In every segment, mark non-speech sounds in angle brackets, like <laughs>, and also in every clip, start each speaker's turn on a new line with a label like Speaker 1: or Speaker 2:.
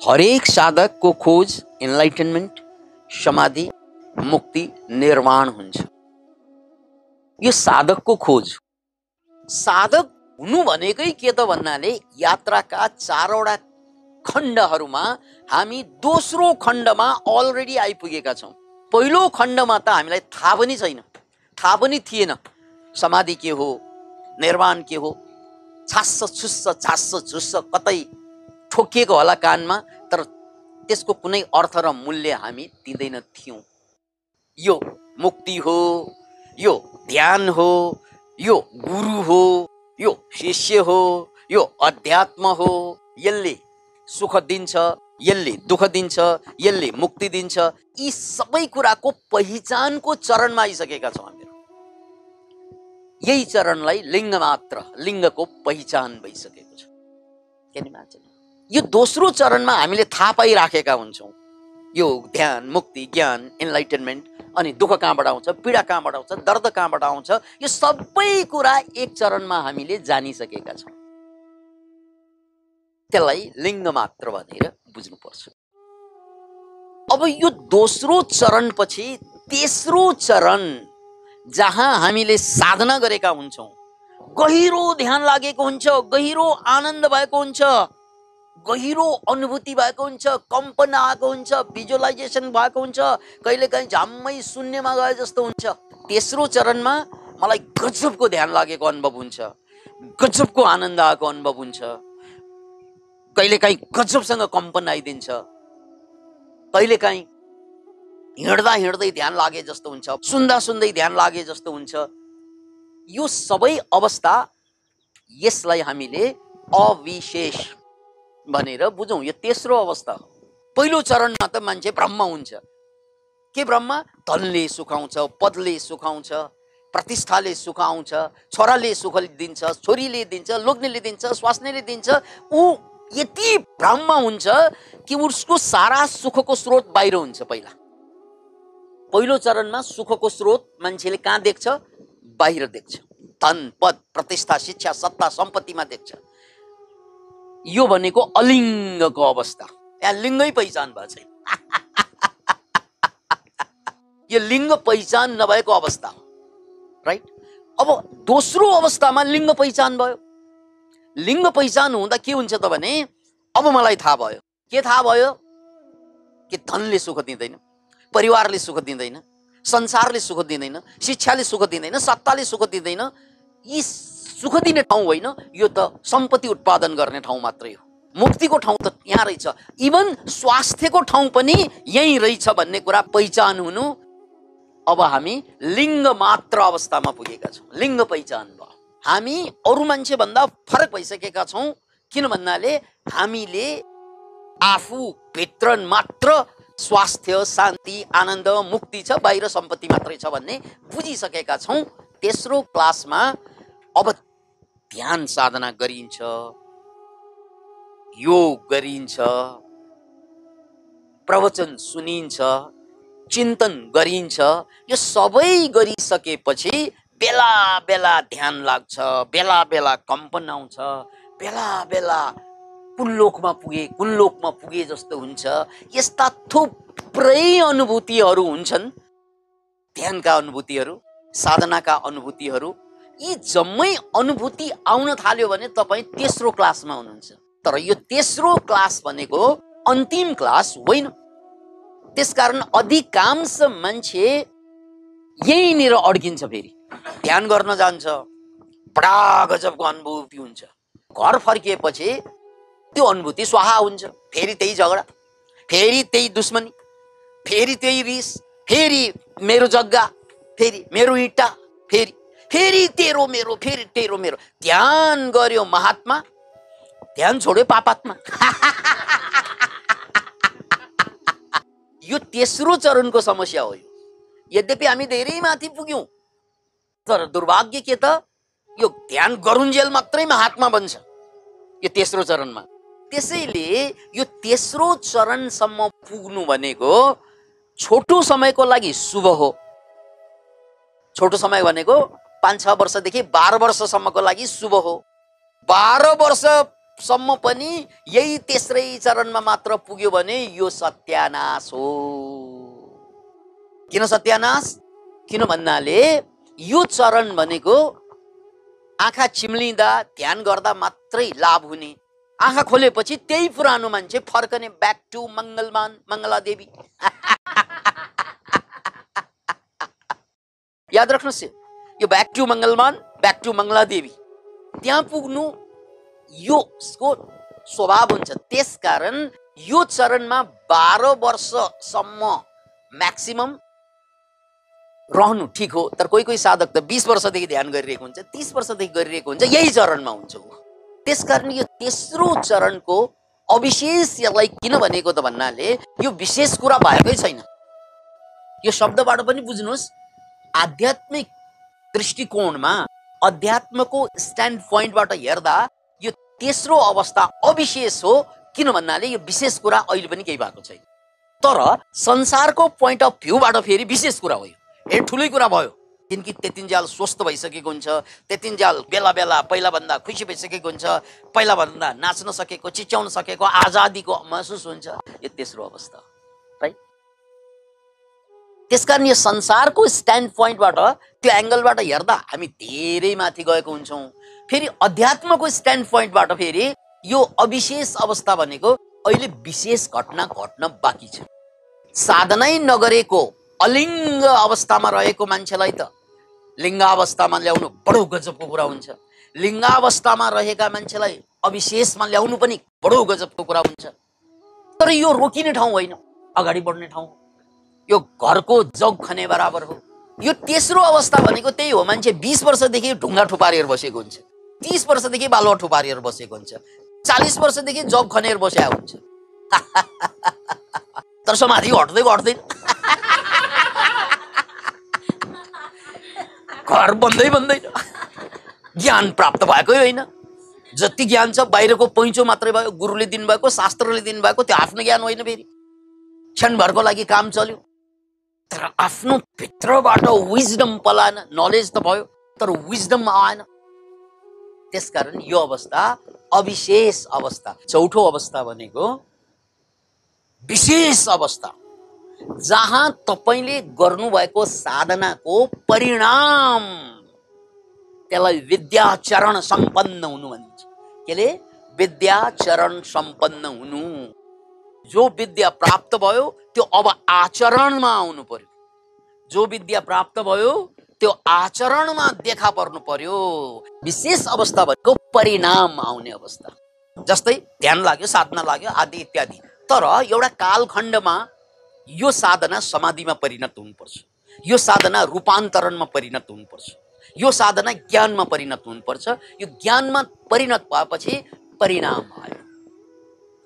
Speaker 1: हरेक साधकको खोज इन्लाइटनमेन्ट समाधि मुक्ति निर्माण हुन्छ। यो साधकको खोज। साधक हुनु भनेकै के त भन्नाले यात्राका चारवटा खण्डहरूमा हामी दोस्रो खण्डमा अलरेडी आइपुगेका छौँ। पहिलो खण्डमा त हामीलाई थाहा पनि छैन। थाहा पनि थिएन। समाधि के हो? निर्माण के हो? छास्स छुस्स छास्स झुस्स कतै ठोकिएको होला कानमा तर त्यसको कुनै अर्थ र मूल्य हामी दिँदैन थियौँ। यो मुक्ति हो यो ध्यान हो यो गुरु हो यो शिष्य हो यो अध्यात्म हो यसले सुख दिन्छ यसले दुःख दिन्छ यसले मुक्ति दिन्छ। यी सबै कुराको पहिचानको चरणमा आइसकेका छौँ हामीहरू यही चरणलाई लिङ्ग मात्र लिङ्गको पहिचान भइसकेको छ। मान्छे यो दोस्रो चरणमा हामीले थाहा पाइराखेका हुन्छौँ। यो ध्यान मुक्ति ज्ञान इन्लाइटनमेन्ट अनि दुःख कहाँबाट आउँछ पीडा कहाँबाट आउँछ दर्द कहाँबाट आउँछ यो सबै कुरा एक चरणमा हामीले जानिसकेका छौँ। त्यसलाई लिङ्ग मात्र भनेर बुझ्नुपर्छ। अब यो दोस्रो चरणपछि तेस्रो चरण जहाँ हामीले साधना गरेका हुन्छौँ गहिरो ध्यान लागेको हुन्छ गहिरो आनन्द भएको हुन्छ गहिरो अनुभूति भएको हुन्छ कम्पन आएको हुन्छ भिजुअलाइजेसन भएको हुन्छ कहिलेकाहीँ झ्याम्मै शून्यमा गए जस्तो हुन्छ। तेस्रो चरणमा मलाई गजबको ध्यान लागेको अनुभव हुन्छ। गजबको आनन्द आएको अनुभव हुन्छ। कहिलेकाहीँ गजबसँग कम्पन आइदिन्छ। कहिलेकाहीँ हिँड्दा हिँड्दै ध्यान लागे जस्तो हुन्छ सुन्दा सुन्दै ध्यान लागे जस्तो हुन्छ। यो सबै अवस्था यसलाई हामीले अविशेष भनेर बुझौँ यो तेस्रो अवस्था हो। पहिलो चरणमा त मान्छे ब्रह्म हुन्छ। के ब्रह्म? धनले सुखाउँछ पदले सुखाउँछ प्रतिष्ठाले सुख आउँछ छोराले सुख दिन्छ छोरीले दिन्छ लोग्नेले दिन्छ स्वास्नीले दिन्छ। ऊ यति भ्रममा हुन्छ कि उसको सारा सुखको स्रोत बाहिर हुन्छ पहिला। पहिलो चरणमा सुखको स्रोत मान्छेले कहाँ देख्छ? बाहिर देख्छ। धन पद प्रतिष्ठा शिक्षा सत्ता सम्पत्तिमा देख्छ। यो भनेको अलिङ्गको अवस्था। यहाँ लिङ्गै पहिचान भएको छैन। <laughs> यो लिङ्ग पहिचान नभएको अवस्था हो राइट अब दोस्रो अवस्थामा लिङ्ग पहिचान भयो। लिङ्ग पहिचान हुँदा के हुन्छ त भने अब मलाई थाहा भयो। के थाहा भयो? कि धनले सुख दिँदैन परिवारले सुख दिँदैन संसारले सुख दिँदैन शिक्षाले सुख दिँदैन सत्ताले सुख दिँदैन यी सुख दिने ठाउँ होइन। यो त सम्पत्ति उत्पादन गर्ने ठाउँ मात्रै हो। मुक्तिको ठाउँ त यहाँ रहेछ। इभन स्वास्थ्यको ठाउँ पनि यहीँ रहेछ भन्ने कुरा पहिचान हुनु। अब हामी लिङ्ग मात्र अवस्थामा पुगेका छौँ। लिङ्ग पहिचान भयो। हामी अरू मान्छे भन्दा फरक भइसकेका छौँ। किन भन्नाले हामीले आफू भित्र मात्र स्वास्थ्य शान्ति आनन्द मुक्ति छ बाहिर सम्पत्ति मात्रै छ भन्ने बुझिसकेका छौँ। तेस्रो क्लासमा अब ध्यान साधना गरिन्छ योग गरिन्छ प्रवचन सुनिन्छ चिन्तन गरिन्छ यो सबै गरिसकेपछि बेला बेला ध्यान लाग्छ बेला बेला कम्पन आउँछ बेला बेला कुन लोकमा पुगे कुन लोकमा पुगे जस्तो हुन्छ यस्ता थुप्रै अनुभूतिहरू हुन्छन्। ध्यानका अनुभूतिहरू साधनाका अनुभूतिहरू यी जम्मै अनुभूति आउन थाल्यो भने तपाईँ तेस्रो क्लासमा हुनुहुन्छ। तर यो तेस्रो क्लास भनेको अन्तिम क्लास होइन। त्यसकारण अधिकांश मान्छे यहीँनिर अड्किन्छ फेरि। ध्यान गर्न जान्छ। बडा गजबको अनुभूति हुन्छ। घर फर्किएपछि त्यो अनुभूति स्वाहा हुन्छ। फेरि त्यही झगडा। फेरि त्यही दुश्मनी। फेरि त्यही रिस। फेरि मेरो जग्गा। फेरि मेरो इँटा। फेरि फेरि तेरो मेरो फेरि तेरो मेरो। ध्यान गर्यो महात्मा ध्यान छोड्यो पापात्मा। यो तेस्रो चरणको समस्या हो यो। यद्यपि हामी धेरै माथि पुग्यौँ तर दुर्भाग्य के त? यो ध्यान गरुन्जेल मात्रै महात्मा बन्छ यो तेस्रो चरणमा। त्यसैले यो तेस्रो चरणसम्म पुग्नु भनेको छोटो समयको लागि शुभ हो। छोटो समय भनेको पाँच छ वर्षदेखि बाह्र वर्षसम्मको लागि शुभ हो। बाह्र वर्ष सम्म पनि यही तेस्रै चरणमा मात्र पुग्यो भने यो सत्यानाश हो। किन सत्यानाश? किन भन्नाले यो चरण भनेको आँखा चिम्लिँदा ध्यान गर्दा मात्रै लाभ हुने। आँखा खोलेपछि त्यही पुरानो मान्छे फर्कने ब्याक टु मङ्गलमान मङ्गला देवी <laughs> याद राख्नुहोस् यो back to Mangalman back to Mangala Devi. त्यहाँ पुग्नु यो स्वभाव हुन्छ। त्यसकारण यो चरणमा बाह्र वर्षसम्म म्याक्सिमम रहनु ठिक हो। तर कोही कोही साधक त बिस वर्षदेखि ध्यान गरिरहेको हुन्छ तिस वर्षदेखि गरिरहेको हुन्छ यही चरणमा हुन्छ त्यसकारण यो तेस्रो चरणको अविशेष यसलाई किन भनेको त भन्नाले यो विशेष कुरा भएकै छैन। यो शब्दबाट पनि बुझ्नुहोस् आध्यात्मिक दृष्टिकोणमा अध्यात्मको स्ट्यान्ड पोइन्टबाट हेर्दा यो तेस्रो अवस्था अविशेष हो किन भन्नाले यो विशेष कुरा अहिले पनि केही भएको छैन। तर संसारको पोइन्ट अफ भ्यूबाट फेरि विशेष कुरा हो यो। ठुलै कुरा भयो। किनकि त्यतिन्जाल स्वस्थ भइसकेको हुन्छ त्यतिन्जाल बेला बेला पहिलाभन्दा खुसी भइसकेको हुन्छ पहिलाभन्दा नाच्न सकेको चिच्याउन सकेको आजादीको महसुस हुन्छ। यो तेस्रो अवस्था त्यसकारण यो संसारको स्ट्यान्ड पोइन्टबाट त्यो एङ्गलबाट हेर्दा हामी धेरै माथि गएको हुन्छौँ। फेरि अध्यात्मको स्ट्यान्ड पोइन्टबाट फेरि यो अविशेष अवस्था भनेको अहिले विशेष घटना घट्न बाँकी छ। साधनै नगरेको अलिङ्ग अवस्थामा रहेको मान्छेलाई त लिङ्ग अवस्थामा ल्याउनु बडो गजबको कुरा हुन्छ। लिङ्ग अवस्थामा रहेका मान्छेलाई अविशेषमा ल्याउनु पनि बडो गजबको कुरा हुन्छ। तर यो रोकिने ठाउँ होइन अगाडि बढ्ने ठाउँ। यो घरको जग खने बराबर हो। यो तेस्रो अवस्था भनेको त्यही हो मान्छे बिस वर्षदेखि ढुङ्गा ठुपारेर बसेको हुन्छ। तिस वर्षदेखि बालुवा ठुपारेर बसेको हुन्छ। चालिस वर्षदेखि जग खनेर बसेको हुन्छ। <laughs> तर समाधि घट्दै घट्दैन <laughs> घर बन्दै बन्दैन। ज्ञान प्राप्त भएकै होइन। जति ज्ञान छ बाहिरको पैँचो मात्रै भयो गुरुले दिनुभएको शास्त्रले दिनुभएको त्यो आफ्नो ज्ञान होइन फेरि। क्षणभरको लागि काम चल्यो। तर आफ्नो भित्रबाट विजडम पलाएन नलेज त भयो तर विजडम आएन। त्यसकारण यो अवस्था अविशेष अवस्था चौथो अवस्था भनेको विशेष अवस्था जहाँ तपाईँले गर्नुभएको साधनाको परिणाम त्यसलाई विद्याचरण सम्पन्न हुनु भनिन्छ। केले? विद्याचरण सम्पन्न हुनु। जो विद्या प्राप्त भयो त्यो अब आचरणमा आउनु पर्यो। जो विद्या प्राप्त भयो त्यो आचरणमा देखा पर्नु पर्यो। विशेष अवस्था भनेको परिणाम आउने अवस्था। जस्तै ध्यान लाग्यो साधना लाग्यो आदि इत्यादि। तर एउटा कालखण्डमा यो साधना समाधिमा परिणत हुनुपर्छ। यो साधना रूपान्तरणमा परिणत हुनुपर्छ। यो साधना ज्ञानमा परिणत हुनुपर्छ। यो ज्ञानमा परिणत भएपछि परिणाम आयो।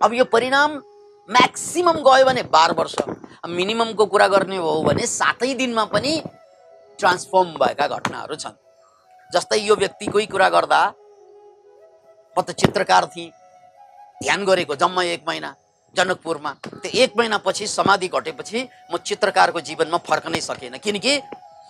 Speaker 1: अब यो परिणाम म्याक्सिमम गयो भने बाह्र वर्ष मिनिममको कुरा गर्ने हो भने सातै दिनमा पनि ट्रान्सफर्म भएका घटनाहरू छन्। जस्तै यो व्यक्तिकै कुरा गर्दा म त चित्रकार थिएँ। ध्यान गरेको जम्मा एक महिना जनकपुरमा। त्यो एक महिनापछि समाधि घटेपछि म चित्रकारको जीवनमा फर्कनै सकेन। किनकि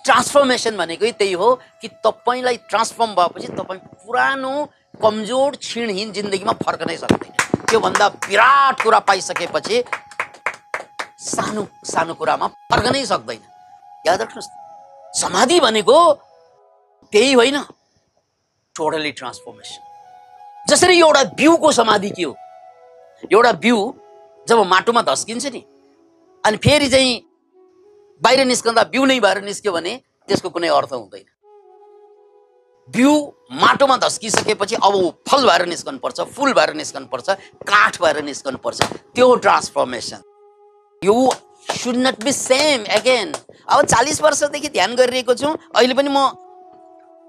Speaker 1: ट्रान्सफर्मेसन भनेकै त्यही हो कि तपाईँलाई ट्रान्सफर्म भएपछि तपाईँ पुरानो कमजोर क्षीणहीन जिन्दगीमा फर्कनै सक्दैन। त्योभन्दा विराट कुरा पाइसकेपछि सानो सानो कुरामा फर्कनै सक्दैन। याद राख्नुहोस् समाधि भनेको त्यही होइन टोटली ट्रान्सफर्मेसन जसरी एउटा बिउको समाधि के हो? एउटा बिउ जब माटोमा धस्किन्छ नि अनि फेरि चाहिँ बाहिर निस्कँदा बिउ नै भएर निस्क्यो भने त्यसको कुनै अर्थ हुँदैन। बिउ माटोमा धस्किसकेपछि अब ऊ फल भएर निस्कनु पर्छ फुल भएर निस्कनु पर्छ काठ भएर निस्कनु पर्छ त्यो ट्रान्सफर्मेसन यो should not be same again अब चालिस वर्षदेखि ध्यान गरिरहेको छु। अहिले पनि म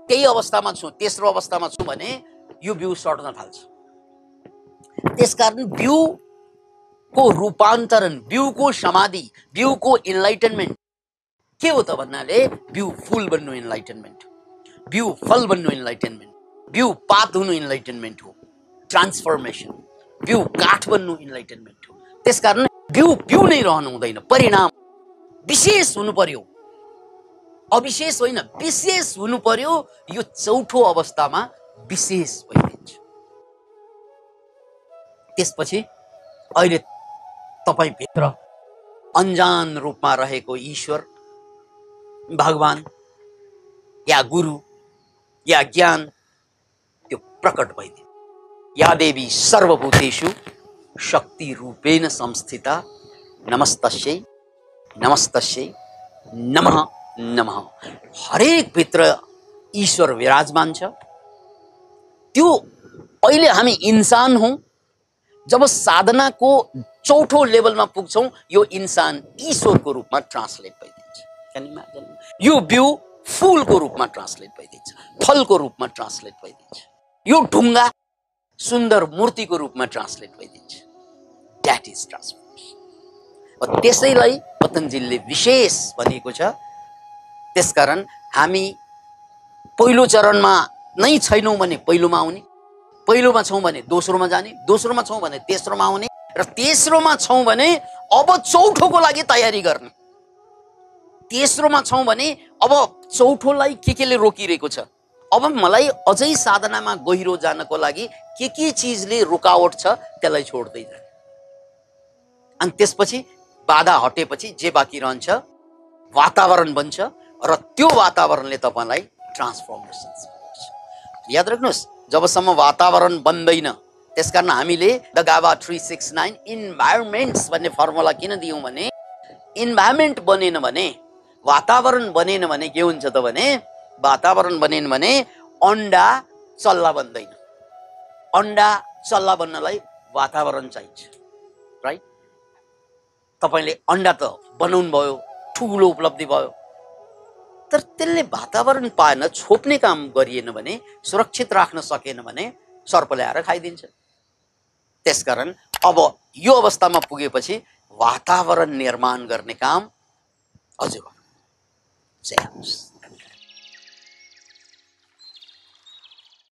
Speaker 1: त्यही अवस्थामा छु तेस्रो अवस्थामा छु भने यो बिउ सट्न थाल्छ। त्यसकारण बिउ को रूपान्तरण बिउको समाधि बिउको इन्लाइटनमेन्ट के हो त भन्नाले बिउ फुल बन्नु इन्लाइटनमेन्ट बिउ फल बन्नु इन्लाइटनमेन्ट बिउ पात हुनु इन्लाइटनमेन्ट हो ट्रान्सफर्मेसन बिउ काठ बन्नु इन्लाइटनमेन्ट हो त्यसकारण बिउ बिउ नै रहनु हुँदैन परिणाम विशेष हुनु पर्यो अविशेष होइन विशेष हुनु पर्यो यो चौथो अवस्थामा विशेष भइदिन्छ त्यसपछि अहिले तपाईँभित्र अन्जान रूपमा रहेको ईश्वर भगवान् या गुरु या ज्ञान त्यो प्रकट भइदियो। या देवी सर्वभूतेषु शक्ति रूपेण संस्थिता। नमस्तस्यै नमस्तस्यै नमः नमः। हरेक भित्र ईश्वर विराजमान छ। त्यो अहिले हामी इन्सान हौँ। जब साधनाको चौथो लेभलमा पुग्छौँ यो इन्सान ईश्वरको रूपमा ट्रान्सलेट भइदिन्छ? यो बिउ फुलको रूपमा ट्रान्सलेट भइदिन्छ फलको रूपमा ट्रान्सलेट भइदिन्छ। यो ढुङ्गा सुन्दर मूर्तिको रूपमा ट्रान्सलेट भइदिन्छ। द्याट इज ट्रान्सफर्मेसन त्यसैलाई पतञ्जलीले विशेष भनिएको छ। त्यसकारण हामी पहिलो चरणमा नै छैनौँ भने पहिलोमा आउने पहिलोमा छौँ भने दोस्रोमा जाने दोस्रोमा छौँ भने तेस्रोमा आउने र तेस्रोमा छौँ भने अब चौथोको लागि तयारी गर्ने। तेस्रोमा छौँ भने अब चौथोलाई के केले रोकिरहेको छ? अब मलाई अझै साधनामा गहिरो जानको लागि के के चिजले रुकावट छ त्यसलाई छोड्दै जाने। अनि त्यसपछि बाधा हटेपछि जे बाँकी रहन्छ वातावरण बन्छ र त्यो वातावरणले तपाईँलाई ट्रान्सफर्मेसन याद राख्नुहोस् जबसम्म वातावरण बन्दैन त्यसकारण हामीले the Gauba three six nine environments भन्ने फर्मुला किन दियौँ भने इन्भाइरोमेन्ट बनेन भने वातावरण बनेन भने के हुन्छ त भने वातावरण बनेन भने अन्डा चल्ला बन्दैन। अन्डा चल्ला बन्नलाई वातावरण चाहिन्छ राइट तपाईँले अन्डा त बनाउनु भयो ठुलो उपलब्धि भयो। तर त्यसले वातावरण पाएन छोप्ने काम गरिएन भने सुरक्षित राख्न सकेन भने सर्पले आएर खाइदिन्छ। त्यसकारण अब यो अवस्थामा पुगेपछि वातावरण निर्माण गर्ने काम अझै exams.